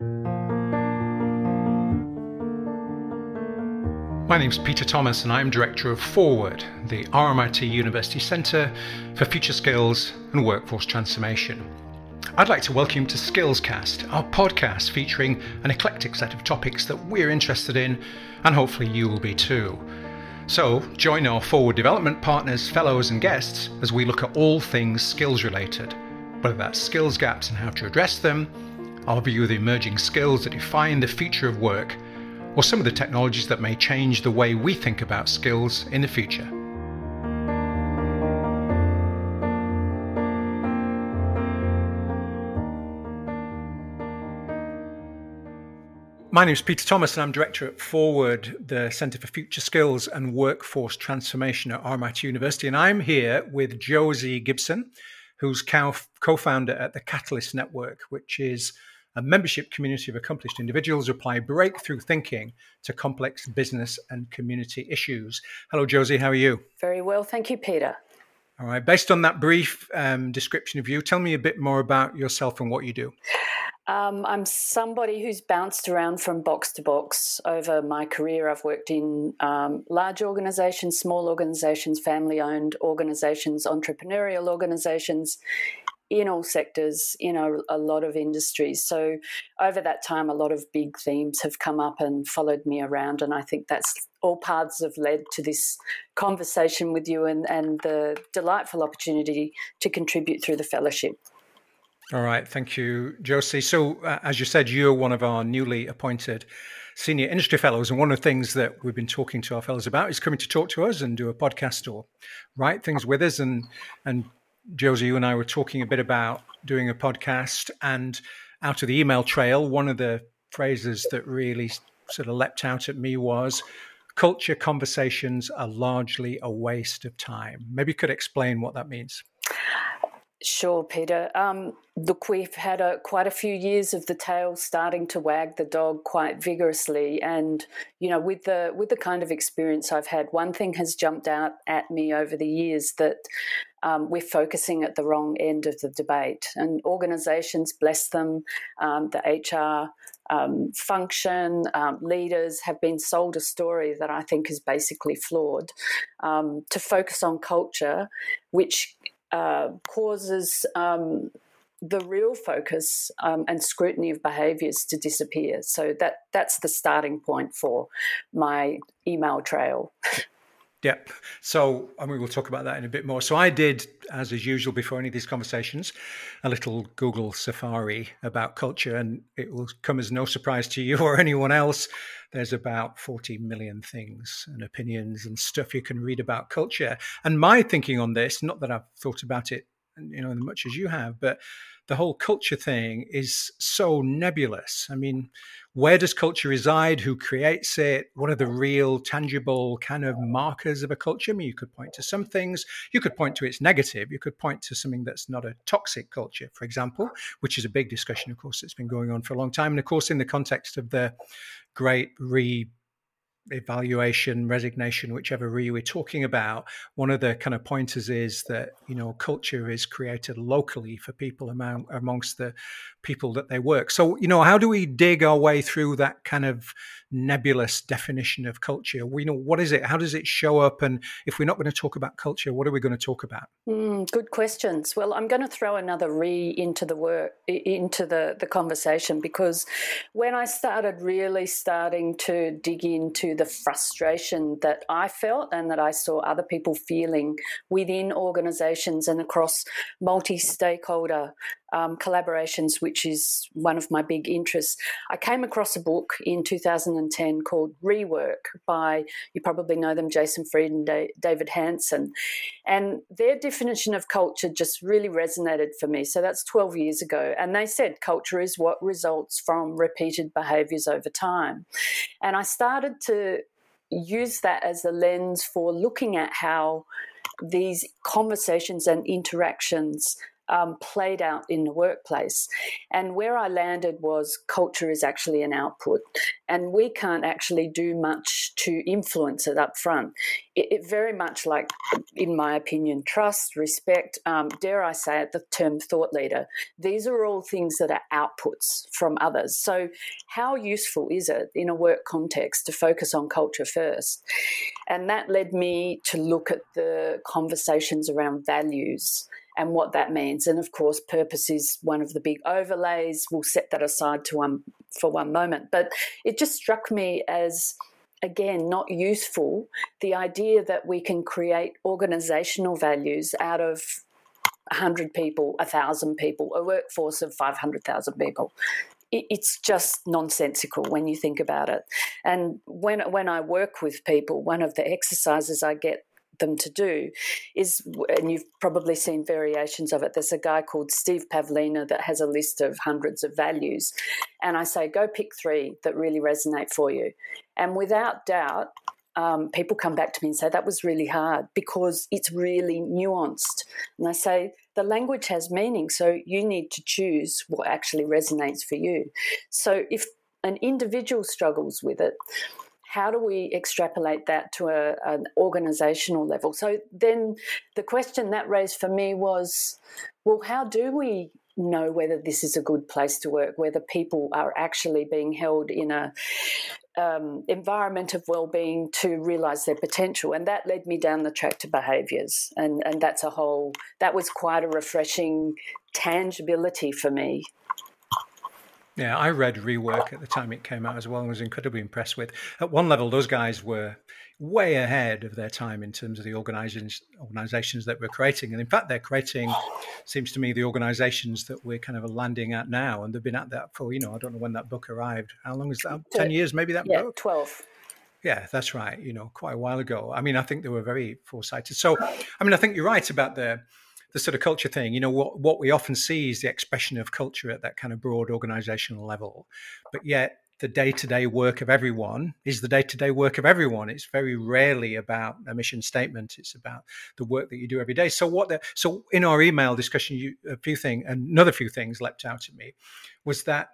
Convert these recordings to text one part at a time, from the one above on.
My name's Peter Thomas, and I'm Director of Forward, the RMIT University Centre for Future Skills and Workforce Transformation. I'd like to welcome you to Skillscast, our podcast featuring an eclectic set of topics that we're interested in, and hopefully you will be too. So, join our forward development partners, fellows, and guests as we look at all things skills related, whether that's skills gaps and how to address them, our view of the emerging skills that define the future of work, or some of the technologies that may change the way we think about skills in the future. My name is Peter Thomas, and I'm director at Forward, the Centre for Future Skills and Workforce Transformation at RMIT University. And I'm here with Josie Gibson, who's co founder at the Catalyst Network, which is a membership community of accomplished individuals who apply breakthrough thinking to complex business and community issues. Hello, Josie. How are you? Very well. Thank you, Peter. All right. Based on that brief um, description of you, tell me a bit more about yourself and what you do. Um, I'm somebody who's bounced around from box to box over my career. I've worked in um, large organizations, small organizations, family owned organizations, entrepreneurial organizations in all sectors, in a, a, lot of industries. So, over that time, a lot of big themes have come up and followed me around. And I think that's all paths have led to this conversation with you and, and the delightful opportunity to contribute through the fellowship. All right, thank you, Josie. So, uh, as you said, you're one of our newly appointed senior industry fellows, and one of the things that we've been talking to our fellows about is coming to talk to us and do a podcast or write things with us. And and Josie, you and I were talking a bit about doing a podcast, and out of the email trail, one of the phrases that really sort of leapt out at me was culture conversations are largely a waste of time. Maybe you could explain what that means. Sure, Peter. Um, look, we've had a, quite a few years of the tail starting to wag the dog quite vigorously, and you know, with the with the kind of experience I've had, one thing has jumped out at me over the years that um, we're focusing at the wrong end of the debate, and organisations, bless them, um, the HR um, function, um, leaders have been sold a story that I think is basically flawed. Um, to focus on culture, which uh, causes um, the real focus um, and scrutiny of behaviours to disappear. So that that's the starting point for my email trail. Yep. So, I mean, we'll talk about that in a bit more. So, I did, as is usual before any of these conversations, a little Google Safari about culture, and it will come as no surprise to you or anyone else. There's about 40 million things and opinions and stuff you can read about culture. And my thinking on this, not that I've thought about it, you know, as much as you have, but the whole culture thing is so nebulous. I mean, where does culture reside? Who creates it? What are the real, tangible kind of markers of a culture? I mean, you could point to some things. You could point to its negative. You could point to something that's not a toxic culture, for example, which is a big discussion, of course, that's been going on for a long time. And of course, in the context of the great re evaluation, resignation, whichever re we're talking about, one of the kind of pointers is that you know culture is created locally for people among, amongst the people that they work. So you know, how do we dig our way through that kind of nebulous definition of culture? We know what is it? How does it show up? And if we're not going to talk about culture, what are we going to talk about? Mm, good questions. Well, I'm going to throw another re into the work into the the conversation because when I started really starting to dig into the frustration that I felt and that I saw other people feeling within organizations and across multi stakeholder um, collaborations, which is one of my big interests. I came across a book in 2010 called Rework by, you probably know them, Jason Fried and David Hansson. And their definition of culture just really resonated for me. So that's 12 years ago. And they said culture is what results from repeated behaviors over time. And I started to use that as a lens for looking at how these conversations and interactions um, played out in the workplace. And where I landed was culture is actually an output, and we can't actually do much to influence it up front. It, it very much like, in my opinion, trust, respect, um, dare I say it, the term thought leader. These are all things that are outputs from others. So, how useful is it in a work context to focus on culture first? And that led me to look at the conversations around values and what that means. And of course, purpose is one of the big overlays. We'll set that aside to one for one moment. But it just struck me as again not useful the idea that we can create organizational values out of 100 people, 1,000 people, a workforce of 500,000 people it's just nonsensical when you think about it. And when when I work with people, one of the exercises I get them to do is, and you've probably seen variations of it. There's a guy called Steve Pavlina that has a list of hundreds of values. And I say, go pick three that really resonate for you. And without doubt, um, people come back to me and say, that was really hard because it's really nuanced. And I say, the language has meaning, so you need to choose what actually resonates for you. So if an individual struggles with it, how do we extrapolate that to a, an organizational level? So then the question that raised for me was well, how do we know whether this is a good place to work, whether people are actually being held in a um, environment of well-being to realize their potential? And that led me down the track to behaviors and and that's a whole that was quite a refreshing tangibility for me yeah, I read Rework at the time it came out as well and was incredibly impressed with. At one level, those guys were way ahead of their time in terms of the organizations organizations that we're creating. And in fact, they're creating, seems to me, the organizations that we're kind of landing at now. And they've been at that for, you know, I don't know when that book arrived. How long is that? 10 years, maybe that yeah, book? 12. Yeah, that's right. You know, quite a while ago. I mean, I think they were very foresighted. So, I mean, I think you're right about the the sort of culture thing. You know, what what we often see is the expression of culture at that kind of broad organizational level, but yet the day-to-day work of everyone is the day-to-day work of everyone. It's very rarely about a mission statement. It's about the work that you do every day. So what the so in our email discussion, you a few things, another few things leapt out at me, was that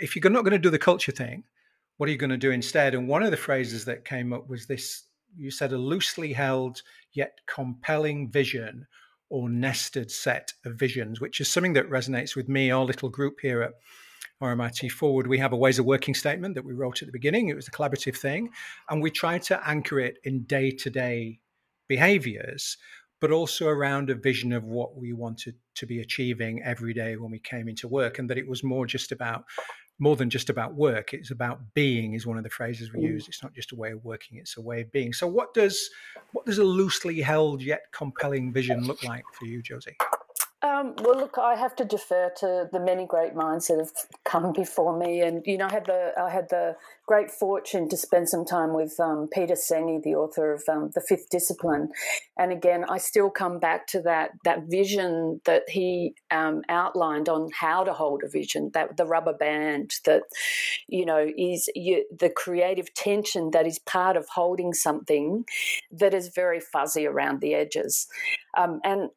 if you're not going to do the culture thing, what are you going to do instead? And one of the phrases that came up was this: you said a loosely held yet compelling vision or nested set of visions, which is something that resonates with me, our little group here at RMIT Forward. We have a ways of working statement that we wrote at the beginning. It was a collaborative thing. And we tried to anchor it in day to day behaviors, but also around a vision of what we wanted to be achieving every day when we came into work. And that it was more just about more than just about work it's about being is one of the phrases we mm. use. It's not just a way of working it's a way of being. So what does what does a loosely held yet compelling vision look like for you josie um, well, look, I have to defer to the many great minds that have come before me, and you know, I had the I had the great fortune to spend some time with um, Peter Senge, the author of um, the Fifth Discipline, and again, I still come back to that that vision that he um, outlined on how to hold a vision, that the rubber band that you know is you, the creative tension that is part of holding something that is very fuzzy around the edges, um, and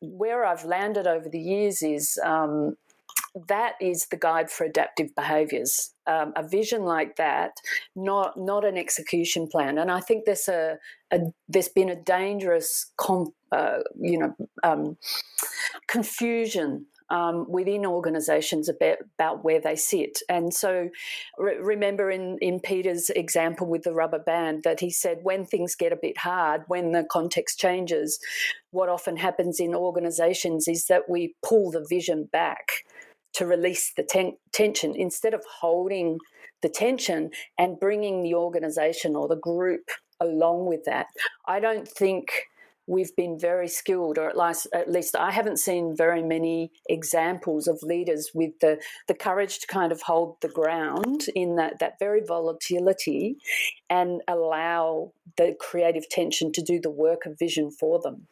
where I've landed over the years is um, that is the guide for adaptive behaviours. Um, a vision like that, not not an execution plan. And I think there's a, a there's been a dangerous, com, uh, you know, um, confusion um, within organisations about, about where they sit. And so, re- remember in, in Peter's example with the rubber band that he said when things get a bit hard, when the context changes, what often happens in organisations is that we pull the vision back to release the ten- tension instead of holding the tension and bringing the organisation or the group along with that. I don't think we've been very skilled, or at least, at least I haven't seen very many examples of leaders with the, the courage to kind of hold the ground in that, that very volatility and allow the creative tension to do the work of vision for them.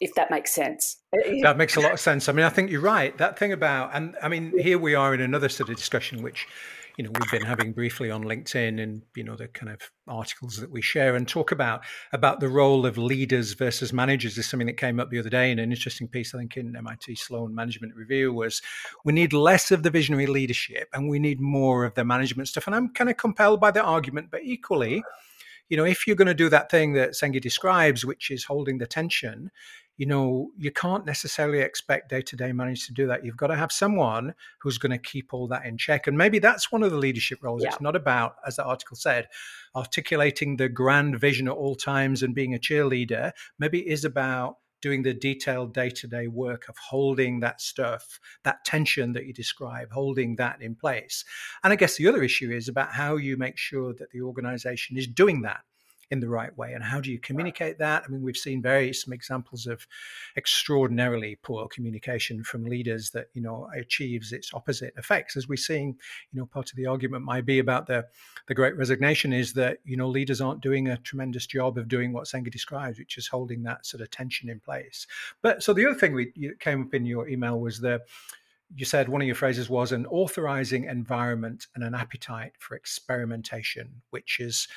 If that makes sense. That makes a lot of sense. I mean, I think you're right. That thing about, and I mean, here we are in another sort of discussion, which you know we've been having briefly on linkedin and you know the kind of articles that we share and talk about about the role of leaders versus managers is something that came up the other day. In an interesting piece i think in mit sloan management review was we need less of the visionary leadership and we need more of the management stuff. And i'm kind of compelled by the argument but equally you know if you're going to do that thing that Senge describes which is holding the tension you know, you can't necessarily expect day to day managers to do that. You've got to have someone who's going to keep all that in check. And maybe that's one of the leadership roles. Yeah. It's not about, as the article said, articulating the grand vision at all times and being a cheerleader. Maybe it is about doing the detailed day to day work of holding that stuff, that tension that you describe, holding that in place. And I guess the other issue is about how you make sure that the organization is doing that in the right way and how do you communicate that? I mean we've seen very some examples of extraordinarily poor communication from leaders that you know achieves its opposite effects. As we're seeing you know part of the argument might be about the the great resignation is that you know leaders aren't doing a tremendous job of doing what Senge describes which is holding that sort of tension in place. But so the other thing we came up in your email was the you said one of your phrases was an authorizing environment and an appetite for experimentation, which is,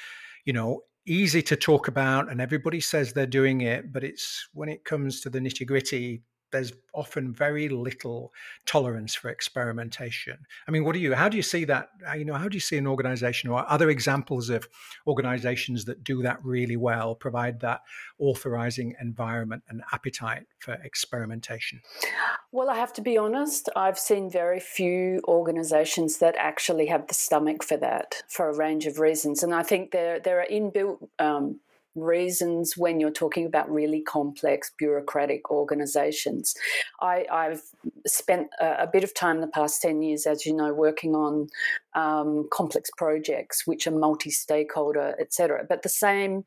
you know, easy to talk about and everybody says they're doing it but it's when it comes to the nitty gritty there's often very little tolerance for experimentation. I mean, what do you? How do you see that? You know, how do you see an organization or other examples of organizations that do that really well, provide that authorizing environment and appetite for experimentation? Well, I have to be honest. I've seen very few organizations that actually have the stomach for that for a range of reasons, and I think there there are inbuilt um, reasons when you're talking about really complex bureaucratic organizations. I, have spent a, a, bit of time the past 10 years, as you know, working on um, complex projects which are multi-stakeholder, etc. But the same,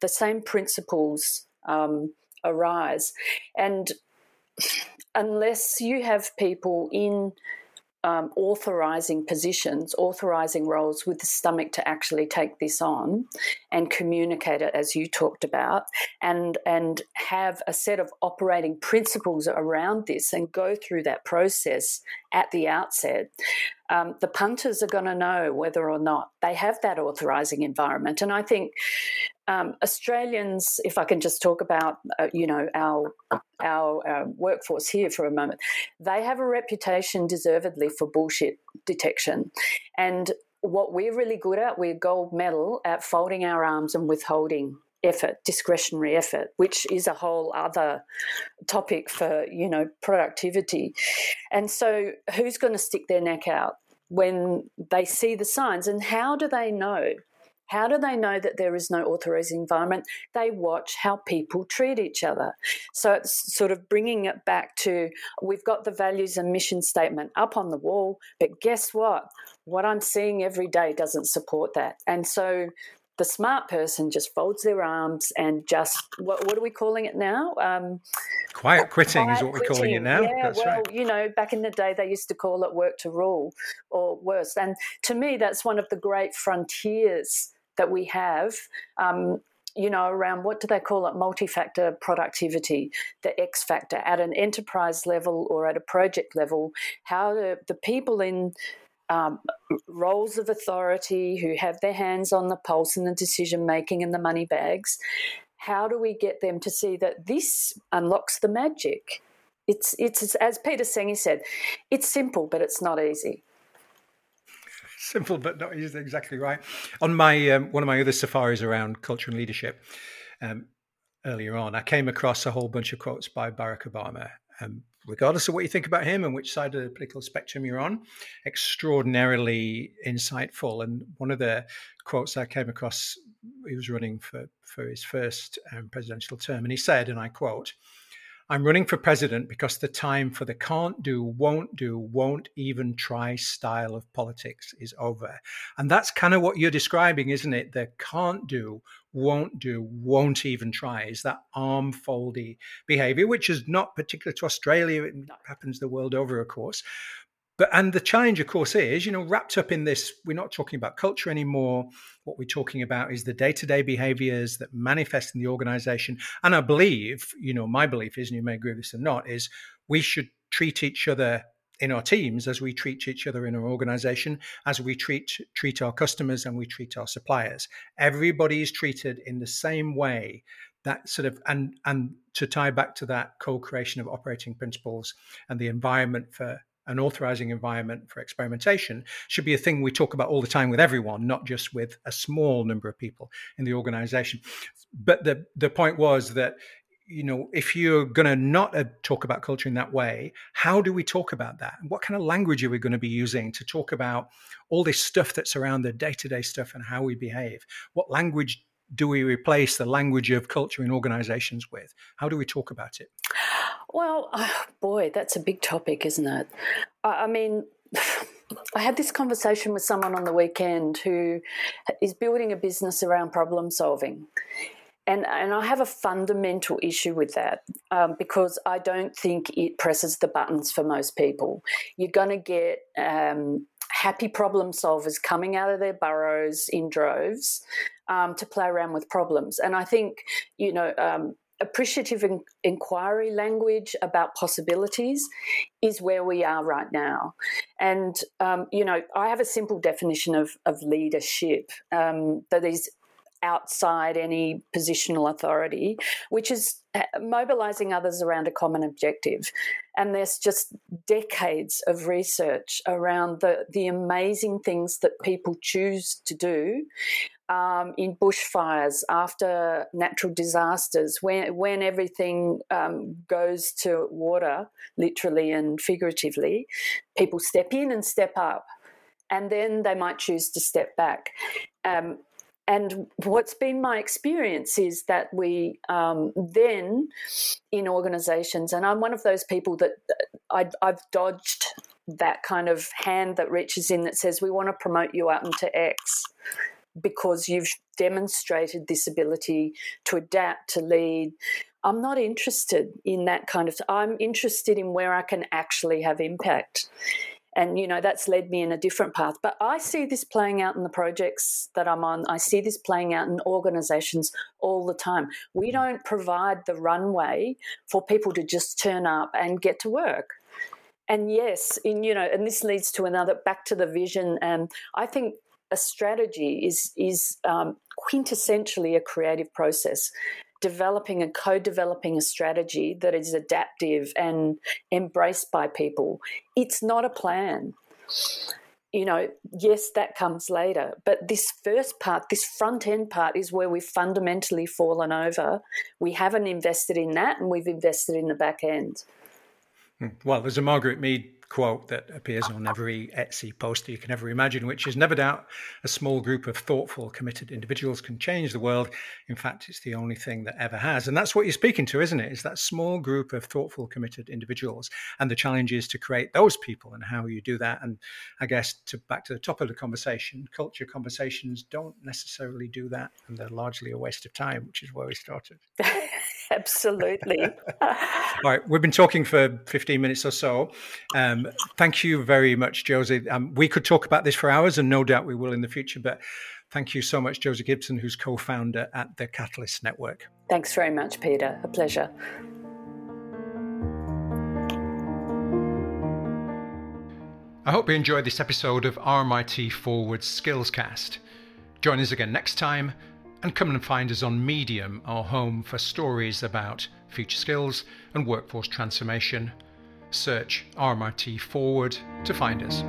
the same principles um, arise. And unless you have people in um, authorizing positions, authorizing roles with the stomach to actually take this on and communicate it as you talked about, and and have a set of operating principles around this and go through that process at the outset. Um, the punters are going to know whether or not they have that authorizing environment, and I think um, Australians, if I can just talk about, uh, you know, our our uh, workforce here for a moment, they have a reputation, deservedly, for bullshit detection, and what we're really good at, we're gold medal at folding our arms and withholding effort, discretionary effort, which is a whole other topic for you know productivity, and so who's going to stick their neck out? when they see the signs and how do they know how do they know that there is no authorizing environment? They watch how people treat each other. So it's sort of bringing it back to we've got the values and mission statement up on the wall, but guess what? What I'm seeing every day doesn't support that. And so the smart person just folds their arms and just what, what are we calling it now? Um, quiet quitting quiet is what we're quitting. calling it now. Yeah, that's well, right. you know, back in the day they used to call it work to rule or worse. And to me, that's one of the great frontiers that we have. Um, you know, around what do they call it? Multi factor productivity, the X factor at an enterprise level or at a project level. How the, the people in um, roles of authority who have their hands on the pulse and the decision making and the money bags, how do we get them to see that this unlocks the magic? It's, it's as Peter Senge said, it's simple, but it's not easy simple but not easy. Exactly right. On my um, one of my other safaris around culture and leadership um, earlier on, I came across a whole bunch of quotes by Barack Obama. Um, regardless of what you think about him and which side of the political spectrum you're on, extraordinarily insightful. And one of the quotes I came across, he was running for for his first um, presidential term, and he said, and I quote. I'm running for president because the time for the can't do, won't do, won't even try style of politics is over. And that's kind of what you're describing, isn't it? The can't do, won't do, won't even try is that arm foldy behavior, which is not particular to Australia. It happens the world over, of course. But and the challenge, of course, is you know wrapped up in this. We're not talking about culture anymore. What we're talking about is the day-to-day behaviors that manifest in the organization. And I believe, you know, my belief is, and you may agree with this or not, is we should treat each other in our teams, as we treat each other in our organization, as we treat treat our customers and we treat our suppliers. Everybody is treated in the same way. That sort of and and to tie back to that co-creation of operating principles and the environment for an authorizing environment for experimentation should be a thing we talk about all the time with everyone, not just with a small number of people in the organization. But the the point was that you know, if you're going to not uh, talk about culture in that way, how do we talk about that? What kind of language are we going to be using to talk about all this stuff that's around the day to day stuff and how we behave? What language do we replace the language of culture in organizations with? How do we talk about it? Well, oh boy, that's a big topic, isn't it? I mean, I had this conversation with someone on the weekend who is building a business around problem solving and and I have a fundamental issue with that um, because I don't think it presses the buttons for most people. You're going to get um, happy problem solvers coming out of their burrows in droves um, to play around with problems, and I think you know. Um, appreciative in- inquiry language about possibilities is where we are right now. And, um, you know, I have a simple definition of, of leadership um, that is outside any positional authority, which is uh, mobilizing others around a common objective. And there's just decades of research around the, the amazing things that people choose to do um, in bushfires, after natural disasters, when, when everything um, goes to water, literally and figuratively, people step in and step up. And then they might choose to step back. Um, and what's been my experience is that we um, then in organizations, and I'm one of those people that I, I've dodged that kind of hand that reaches in that says, we want to promote you out into X because you've demonstrated this ability to adapt, to lead. I'm not interested in that kind of. I'm interested in where I can actually have impact and you know that's led me in a different path but i see this playing out in the projects that i'm on i see this playing out in organizations all the time we mm. don't provide the runway for people to just turn up and get to work and yes in you know and this leads to another back to the vision and i think a strategy is is um, quintessentially a creative process developing and co developing a strategy that is adaptive and embraced by people. It's not a plan. You know, yes, that comes later, but this first part, this front end part, is where we've fundamentally fallen over. We haven't invested in that and we've invested in the back end. Hmm. Well, there's a Margaret Mead quote that appears on every Etsy poster you can ever imagine, which is never doubt a small group of thoughtful, committed individuals can change the world. In fact, it's the only thing that ever has. And that's what you're speaking to, isn't it? Is that small group of thoughtful, committed individuals. And the challenge is to create those people and how you do that. And I guess to back to the top of the conversation, culture conversations don't necessarily do that. And they're largely a waste of time, which is where we started. Absolutely. All right, we've been talking for 15 minutes or so. Um, thank you very much, Josie. Um, we could talk about this for hours, and no doubt we will in the future, but thank you so much, Josie Gibson, who's co founder at the Catalyst Network. Thanks very much, Peter. A pleasure. I hope you enjoyed this episode of RMIT Forward Skillscast. Join us again next time and come and find us on Medium, our home for stories about future skills and workforce transformation. Search RMIT Forward to find us.